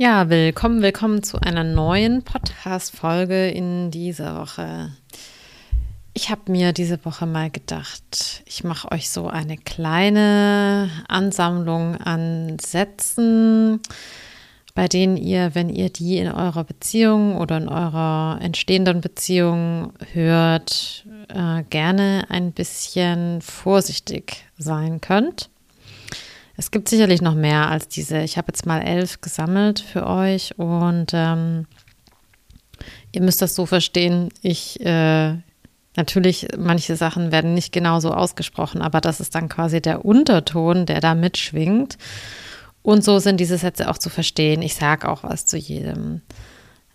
Ja, willkommen, willkommen zu einer neuen Podcast-Folge in dieser Woche. Ich habe mir diese Woche mal gedacht, ich mache euch so eine kleine Ansammlung an Sätzen, bei denen ihr, wenn ihr die in eurer Beziehung oder in eurer entstehenden Beziehung hört, äh, gerne ein bisschen vorsichtig sein könnt. Es gibt sicherlich noch mehr als diese. Ich habe jetzt mal elf gesammelt für euch und ähm, ihr müsst das so verstehen. Ich äh, natürlich, manche Sachen werden nicht genauso ausgesprochen, aber das ist dann quasi der Unterton, der da mitschwingt. Und so sind diese Sätze auch zu verstehen. Ich sage auch was zu jedem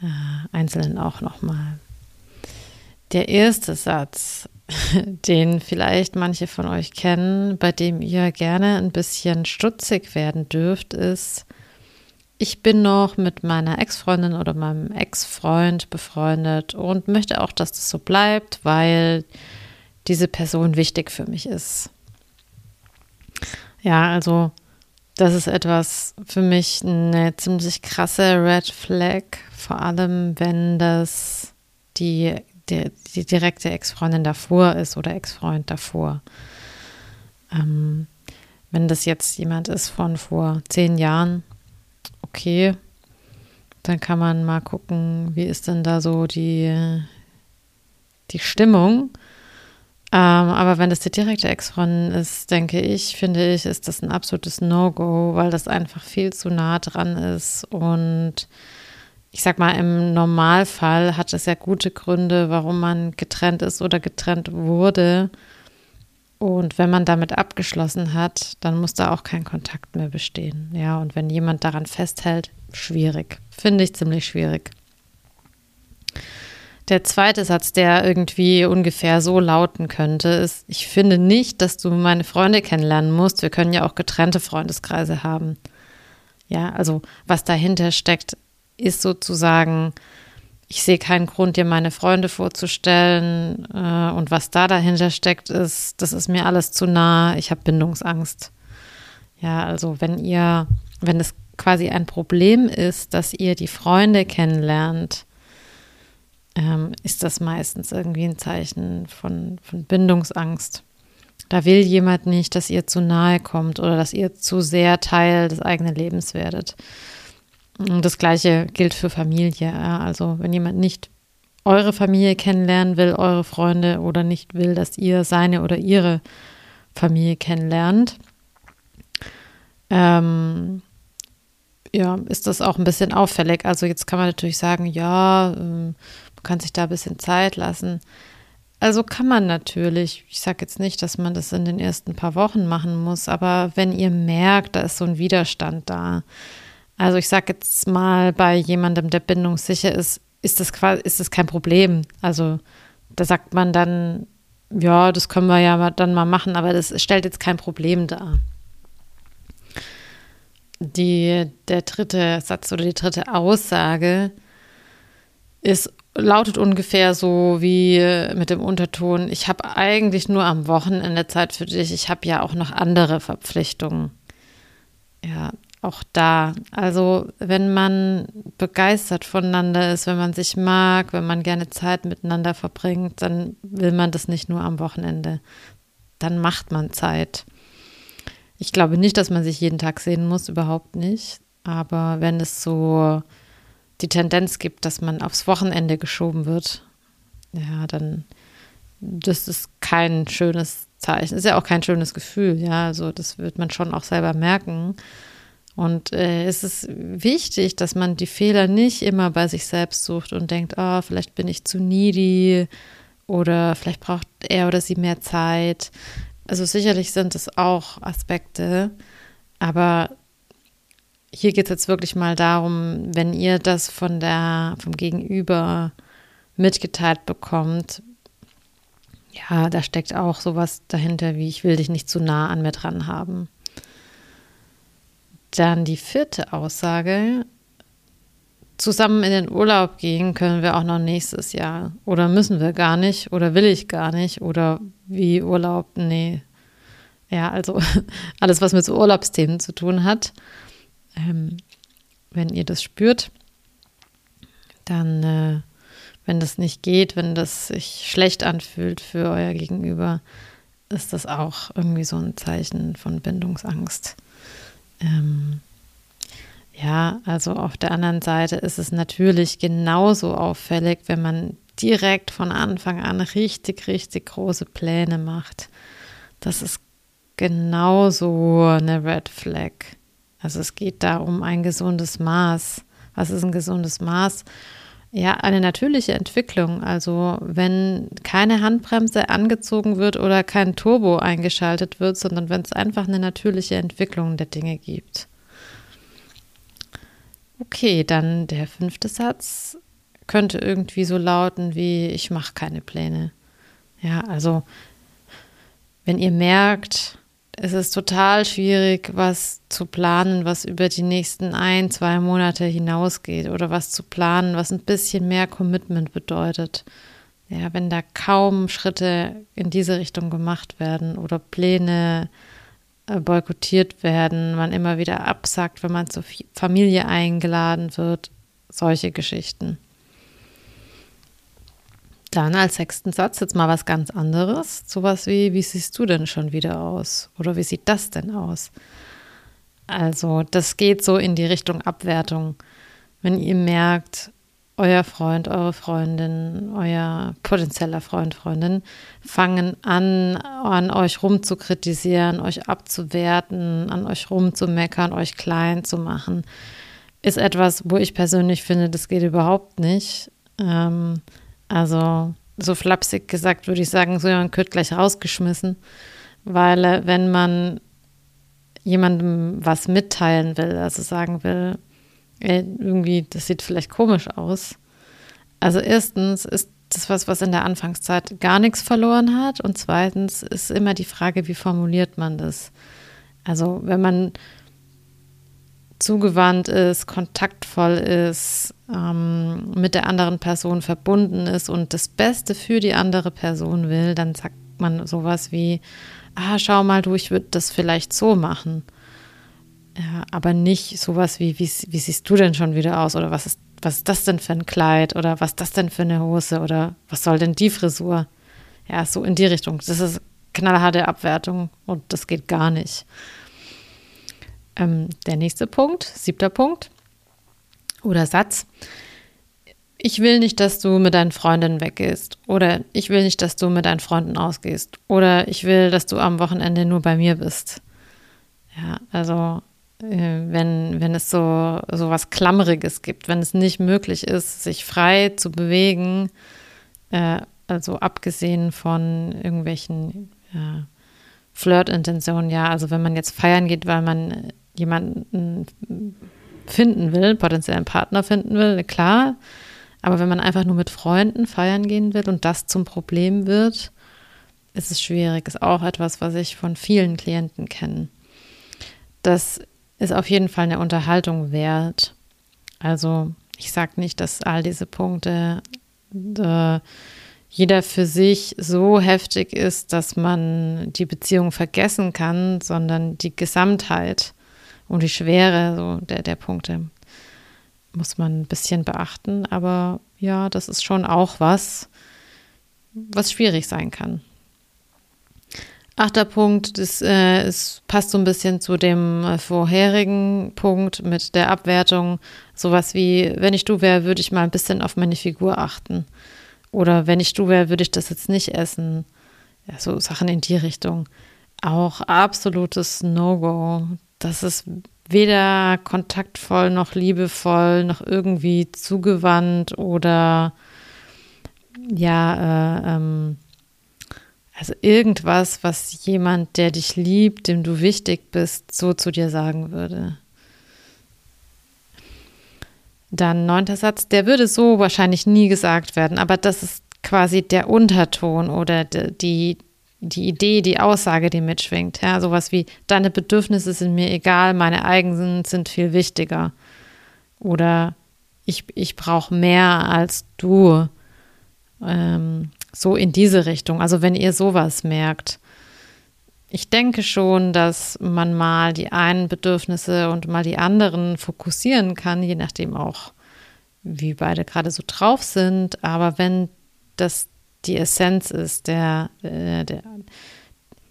äh, Einzelnen auch nochmal. Der erste Satz den vielleicht manche von euch kennen, bei dem ihr gerne ein bisschen stutzig werden dürft, ist, ich bin noch mit meiner Ex-Freundin oder meinem Ex-Freund befreundet und möchte auch, dass das so bleibt, weil diese Person wichtig für mich ist. Ja, also das ist etwas für mich eine ziemlich krasse Red Flag, vor allem wenn das die die, die direkte Ex-Freundin davor ist oder Ex-Freund davor. Ähm, wenn das jetzt jemand ist von vor zehn Jahren, okay, dann kann man mal gucken, wie ist denn da so die, die Stimmung. Ähm, aber wenn das die direkte Ex-Freundin ist, denke ich, finde ich, ist das ein absolutes No-Go, weil das einfach viel zu nah dran ist und ich sag mal, im Normalfall hat es ja gute Gründe, warum man getrennt ist oder getrennt wurde. Und wenn man damit abgeschlossen hat, dann muss da auch kein Kontakt mehr bestehen. Ja, und wenn jemand daran festhält, schwierig. Finde ich ziemlich schwierig. Der zweite Satz, der irgendwie ungefähr so lauten könnte, ist, ich finde nicht, dass du meine Freunde kennenlernen musst. Wir können ja auch getrennte Freundeskreise haben. Ja, also was dahinter steckt, ist sozusagen, ich sehe keinen Grund, dir meine Freunde vorzustellen. Äh, und was da dahinter steckt, ist, das ist mir alles zu nah. Ich habe Bindungsangst. Ja, also wenn ihr, wenn es quasi ein Problem ist, dass ihr die Freunde kennenlernt, ähm, ist das meistens irgendwie ein Zeichen von, von Bindungsangst. Da will jemand nicht, dass ihr zu nahe kommt oder dass ihr zu sehr Teil des eigenen Lebens werdet. Das gleiche gilt für Familie. Also wenn jemand nicht eure Familie kennenlernen will, eure Freunde oder nicht will, dass ihr seine oder ihre Familie kennenlernt, ähm, ja, ist das auch ein bisschen auffällig. Also jetzt kann man natürlich sagen, ja, ähm, man kann sich da ein bisschen Zeit lassen. Also kann man natürlich. Ich sage jetzt nicht, dass man das in den ersten paar Wochen machen muss, aber wenn ihr merkt, da ist so ein Widerstand da, also ich sage jetzt mal, bei jemandem, der bindungssicher ist, ist das quasi, ist das kein Problem. Also da sagt man dann, ja, das können wir ja dann mal machen, aber das stellt jetzt kein Problem dar. Die, der dritte Satz oder die dritte Aussage ist, lautet ungefähr so wie mit dem Unterton, ich habe eigentlich nur am Wochenende Zeit für dich, ich habe ja auch noch andere Verpflichtungen. Ja, auch da. Also wenn man begeistert voneinander ist, wenn man sich mag, wenn man gerne Zeit miteinander verbringt, dann will man das nicht nur am Wochenende. Dann macht man Zeit. Ich glaube nicht, dass man sich jeden Tag sehen muss, überhaupt nicht. Aber wenn es so die Tendenz gibt, dass man aufs Wochenende geschoben wird, ja, dann das ist kein schönes Zeichen. Ist ja auch kein schönes Gefühl, ja. Also das wird man schon auch selber merken. Und äh, es ist wichtig, dass man die Fehler nicht immer bei sich selbst sucht und denkt, oh, vielleicht bin ich zu needy oder vielleicht braucht er oder sie mehr Zeit. Also sicherlich sind es auch Aspekte, aber hier geht es jetzt wirklich mal darum, wenn ihr das von der, vom Gegenüber mitgeteilt bekommt, ja, da steckt auch sowas dahinter, wie ich will dich nicht zu nah an mir dran haben. Dann die vierte Aussage. Zusammen in den Urlaub gehen können wir auch noch nächstes Jahr. Oder müssen wir gar nicht? Oder will ich gar nicht? Oder wie Urlaub? Nee. Ja, also alles, was mit so Urlaubsthemen zu tun hat. Ähm, wenn ihr das spürt, dann, äh, wenn das nicht geht, wenn das sich schlecht anfühlt für euer Gegenüber, ist das auch irgendwie so ein Zeichen von Bindungsangst. Ähm, ja, also auf der anderen Seite ist es natürlich genauso auffällig, wenn man direkt von Anfang an richtig, richtig große Pläne macht. Das ist genauso eine Red Flag. Also es geht da um ein gesundes Maß. Was ist ein gesundes Maß? Ja, eine natürliche Entwicklung. Also wenn keine Handbremse angezogen wird oder kein Turbo eingeschaltet wird, sondern wenn es einfach eine natürliche Entwicklung der Dinge gibt. Okay, dann der fünfte Satz könnte irgendwie so lauten wie ich mache keine Pläne. Ja, also wenn ihr merkt, es ist total schwierig, was zu planen, was über die nächsten ein, zwei Monate hinausgeht oder was zu planen, was ein bisschen mehr Commitment bedeutet. Ja, wenn da kaum Schritte in diese Richtung gemacht werden oder Pläne äh, boykottiert werden, man immer wieder absagt, wenn man zur Familie eingeladen wird, solche Geschichten. Dann als sechsten Satz jetzt mal was ganz anderes. Sowas wie, wie siehst du denn schon wieder aus? Oder wie sieht das denn aus? Also, das geht so in die Richtung Abwertung. Wenn ihr merkt, euer Freund, eure Freundin, euer potenzieller Freund, Freundin fangen an, an euch rumzukritisieren, euch abzuwerten, an euch rumzumeckern, euch klein zu machen, ist etwas, wo ich persönlich finde, das geht überhaupt nicht. Ähm, also so flapsig gesagt würde ich sagen, so jemand gehört gleich rausgeschmissen, weil äh, wenn man jemandem was mitteilen will, also sagen will, irgendwie, das sieht vielleicht komisch aus. Also erstens ist das was, was in der Anfangszeit gar nichts verloren hat und zweitens ist immer die Frage, wie formuliert man das? Also wenn man zugewandt ist, kontaktvoll ist, ähm, mit der anderen Person verbunden ist und das Beste für die andere Person will, dann sagt man sowas wie, ah, schau mal du, ich würde das vielleicht so machen. Ja, aber nicht sowas wie, wie, wie siehst du denn schon wieder aus oder was ist, was ist das denn für ein Kleid oder was ist das denn für eine Hose oder was soll denn die Frisur? Ja, so in die Richtung. Das ist knallharte Abwertung und das geht gar nicht. Ähm, der nächste Punkt, siebter Punkt oder Satz. Ich will nicht, dass du mit deinen Freundinnen weggehst. Oder ich will nicht, dass du mit deinen Freunden ausgehst. Oder ich will, dass du am Wochenende nur bei mir bist. Ja, also äh, wenn, wenn es so, so was Klammeriges gibt, wenn es nicht möglich ist, sich frei zu bewegen, äh, also abgesehen von irgendwelchen ja, Flirtintentionen, ja, also wenn man jetzt feiern geht, weil man jemanden finden will, potenziellen Partner finden will, klar. Aber wenn man einfach nur mit Freunden feiern gehen will und das zum Problem wird, ist es schwierig. Ist auch etwas, was ich von vielen Klienten kenne. Das ist auf jeden Fall eine Unterhaltung wert. Also ich sage nicht, dass all diese Punkte äh, jeder für sich so heftig ist, dass man die Beziehung vergessen kann, sondern die Gesamtheit und die Schwere so der, der Punkte muss man ein bisschen beachten. Aber ja, das ist schon auch was, was schwierig sein kann. Achter Punkt, das äh, es passt so ein bisschen zu dem äh, vorherigen Punkt mit der Abwertung. Sowas wie, wenn ich du wäre, würde ich mal ein bisschen auf meine Figur achten. Oder wenn ich du wäre, würde ich das jetzt nicht essen. Ja, so Sachen in die Richtung. Auch absolutes No-Go das ist weder kontaktvoll noch liebevoll noch irgendwie zugewandt oder ja, äh, ähm, also irgendwas, was jemand, der dich liebt, dem du wichtig bist, so zu dir sagen würde. Dann neunter Satz, der würde so wahrscheinlich nie gesagt werden, aber das ist quasi der Unterton oder die, die Idee, die Aussage, die mitschwingt. Ja, sowas wie, deine Bedürfnisse sind mir egal, meine eigenen sind viel wichtiger. Oder ich, ich brauche mehr als du. Ähm, so in diese Richtung. Also wenn ihr sowas merkt, ich denke schon, dass man mal die einen Bedürfnisse und mal die anderen fokussieren kann, je nachdem auch, wie beide gerade so drauf sind. Aber wenn das die Essenz ist, der, äh, der,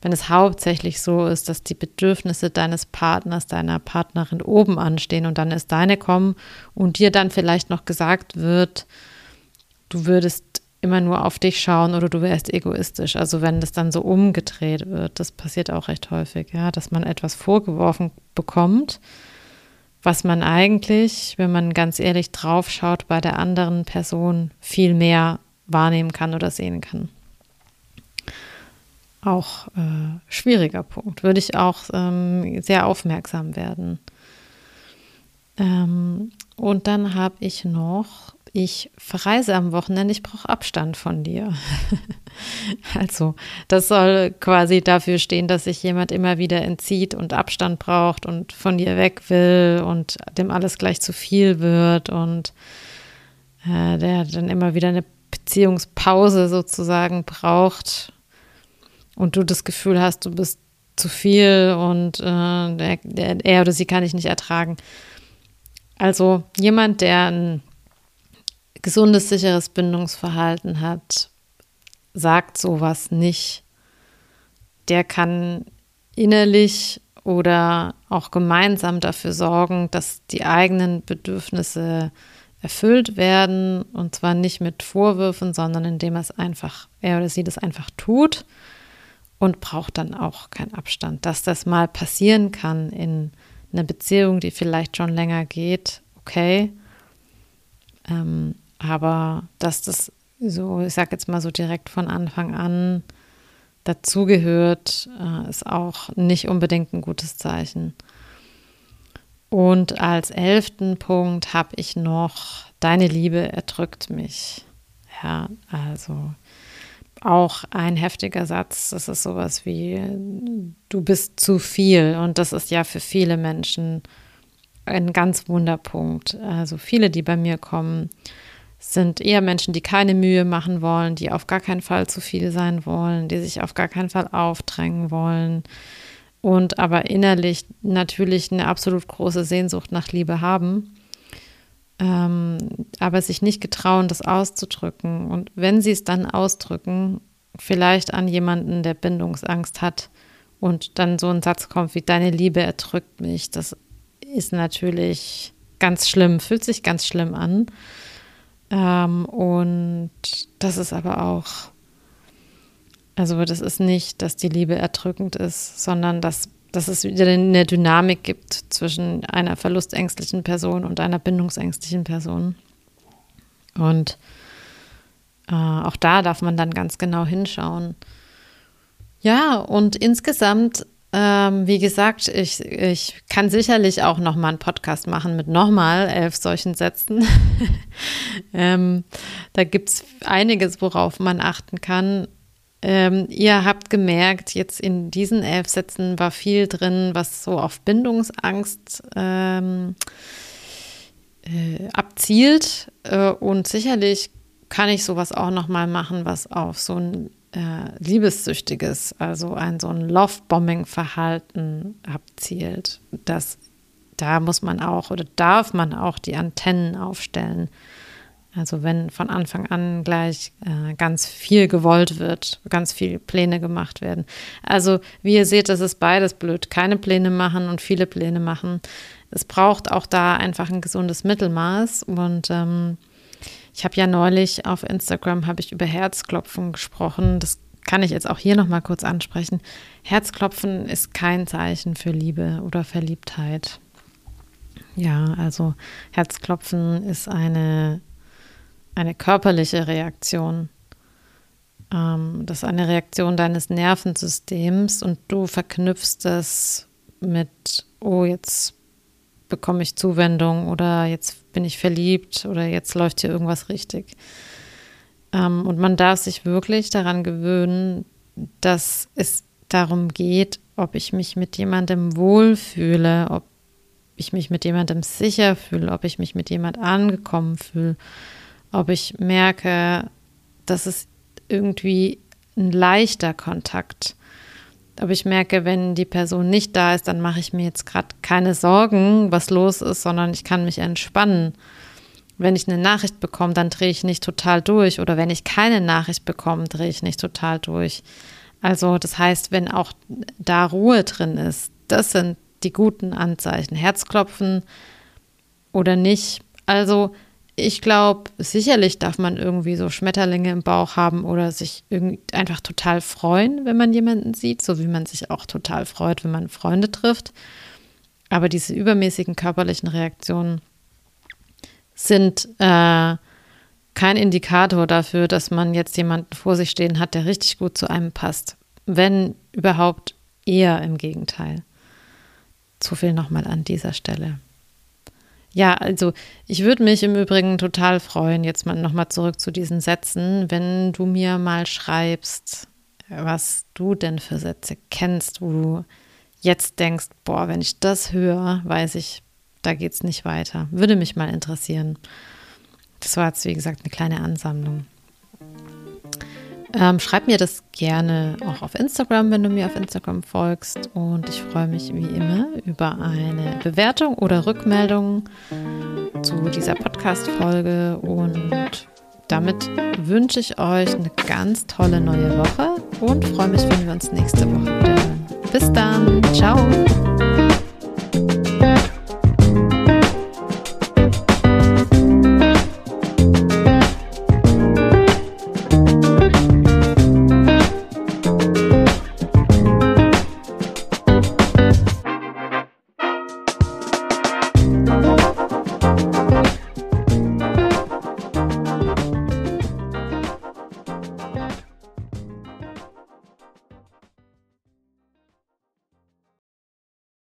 wenn es hauptsächlich so ist, dass die Bedürfnisse deines Partners, deiner Partnerin oben anstehen und dann ist deine kommen und dir dann vielleicht noch gesagt wird, du würdest immer nur auf dich schauen oder du wärst egoistisch. Also wenn das dann so umgedreht wird, das passiert auch recht häufig, ja, dass man etwas vorgeworfen bekommt, was man eigentlich, wenn man ganz ehrlich drauf schaut, bei der anderen Person viel mehr wahrnehmen kann oder sehen kann. Auch äh, schwieriger Punkt. Würde ich auch ähm, sehr aufmerksam werden. Ähm, und dann habe ich noch ich verreise am Wochenende, ich brauche Abstand von dir. also, das soll quasi dafür stehen, dass sich jemand immer wieder entzieht und Abstand braucht und von dir weg will und dem alles gleich zu viel wird und äh, der dann immer wieder eine Beziehungspause sozusagen braucht und du das Gefühl hast, du bist zu viel und äh, der, der, er oder sie kann ich nicht ertragen. Also jemand, der ein gesundes, sicheres Bindungsverhalten hat, sagt sowas nicht. Der kann innerlich oder auch gemeinsam dafür sorgen, dass die eigenen Bedürfnisse erfüllt werden und zwar nicht mit Vorwürfen, sondern indem es einfach, er oder sie das einfach tut und braucht dann auch keinen Abstand. Dass das mal passieren kann in einer Beziehung, die vielleicht schon länger geht, okay. Ähm, aber dass das so, ich sag jetzt mal so direkt von Anfang an dazugehört, äh, ist auch nicht unbedingt ein gutes Zeichen. Und als elften Punkt habe ich noch, deine Liebe erdrückt mich. Ja, also auch ein heftiger Satz. Das ist sowas wie, du bist zu viel. Und das ist ja für viele Menschen ein ganz Wunderpunkt. Also viele, die bei mir kommen, sind eher Menschen, die keine Mühe machen wollen, die auf gar keinen Fall zu viel sein wollen, die sich auf gar keinen Fall aufdrängen wollen und aber innerlich natürlich eine absolut große Sehnsucht nach Liebe haben, ähm, aber sich nicht getrauen, das auszudrücken. Und wenn sie es dann ausdrücken, vielleicht an jemanden, der Bindungsangst hat und dann so ein Satz kommt wie deine Liebe erdrückt mich, das ist natürlich ganz schlimm, fühlt sich ganz schlimm an. Ähm, und das ist aber auch, also das ist nicht, dass die Liebe erdrückend ist, sondern dass, dass es wieder eine Dynamik gibt zwischen einer verlustängstlichen Person und einer bindungsängstlichen Person. Und äh, auch da darf man dann ganz genau hinschauen. Ja, und insgesamt ähm, wie gesagt, ich, ich kann sicherlich auch noch mal einen Podcast machen mit nochmal elf solchen Sätzen. ähm, da gibt es einiges, worauf man achten kann. Ähm, ihr habt gemerkt, jetzt in diesen elf Sätzen war viel drin, was so auf Bindungsangst ähm, äh, abzielt. Äh, und sicherlich kann ich sowas auch noch mal machen, was auf so ein äh, Liebessüchtiges, also ein so ein Love-Bombing-Verhalten abzielt, das da muss man auch oder darf man auch die Antennen aufstellen. Also wenn von Anfang an gleich äh, ganz viel gewollt wird, ganz viele Pläne gemacht werden. Also wie ihr seht, das ist beides blöd. Keine Pläne machen und viele Pläne machen. Es braucht auch da einfach ein gesundes Mittelmaß und ähm, ich habe ja neulich auf Instagram habe ich über Herzklopfen gesprochen. Das kann ich jetzt auch hier noch mal kurz ansprechen. Herzklopfen ist kein Zeichen für Liebe oder Verliebtheit. Ja, also Herzklopfen ist eine, eine körperliche Reaktion. Ähm, das ist eine Reaktion deines Nervensystems und du verknüpfst das mit, oh, jetzt bekomme ich Zuwendung oder jetzt bin ich verliebt oder jetzt läuft hier irgendwas richtig. Ähm, und man darf sich wirklich daran gewöhnen, dass es darum geht, ob ich mich mit jemandem wohlfühle, ob ich mich mit jemandem sicher fühle, ob ich mich mit jemand angekommen fühle, ob ich merke, dass es irgendwie ein leichter Kontakt. Aber ich merke, wenn die Person nicht da ist, dann mache ich mir jetzt gerade keine Sorgen, was los ist, sondern ich kann mich entspannen. Wenn ich eine Nachricht bekomme, dann drehe ich nicht total durch. Oder wenn ich keine Nachricht bekomme, drehe ich nicht total durch. Also das heißt, wenn auch da Ruhe drin ist, das sind die guten Anzeichen. Herzklopfen oder nicht. Also ich glaube, sicherlich darf man irgendwie so Schmetterlinge im Bauch haben oder sich einfach total freuen, wenn man jemanden sieht, so wie man sich auch total freut, wenn man Freunde trifft. Aber diese übermäßigen körperlichen Reaktionen sind äh, kein Indikator dafür, dass man jetzt jemanden vor sich stehen hat, der richtig gut zu einem passt. Wenn überhaupt eher im Gegenteil. Zu viel nochmal an dieser Stelle. Ja, also ich würde mich im Übrigen total freuen, jetzt mal nochmal zurück zu diesen Sätzen, wenn du mir mal schreibst, was du denn für Sätze kennst, wo du jetzt denkst, boah, wenn ich das höre, weiß ich, da geht es nicht weiter. Würde mich mal interessieren. Das war jetzt, wie gesagt, eine kleine Ansammlung. Ähm, schreib mir das gerne auch auf Instagram, wenn du mir auf Instagram folgst. Und ich freue mich wie immer über eine Bewertung oder Rückmeldung zu dieser Podcast-Folge. Und damit wünsche ich euch eine ganz tolle neue Woche und freue mich, wenn wir uns nächste Woche wieder. Bis dann. Ciao.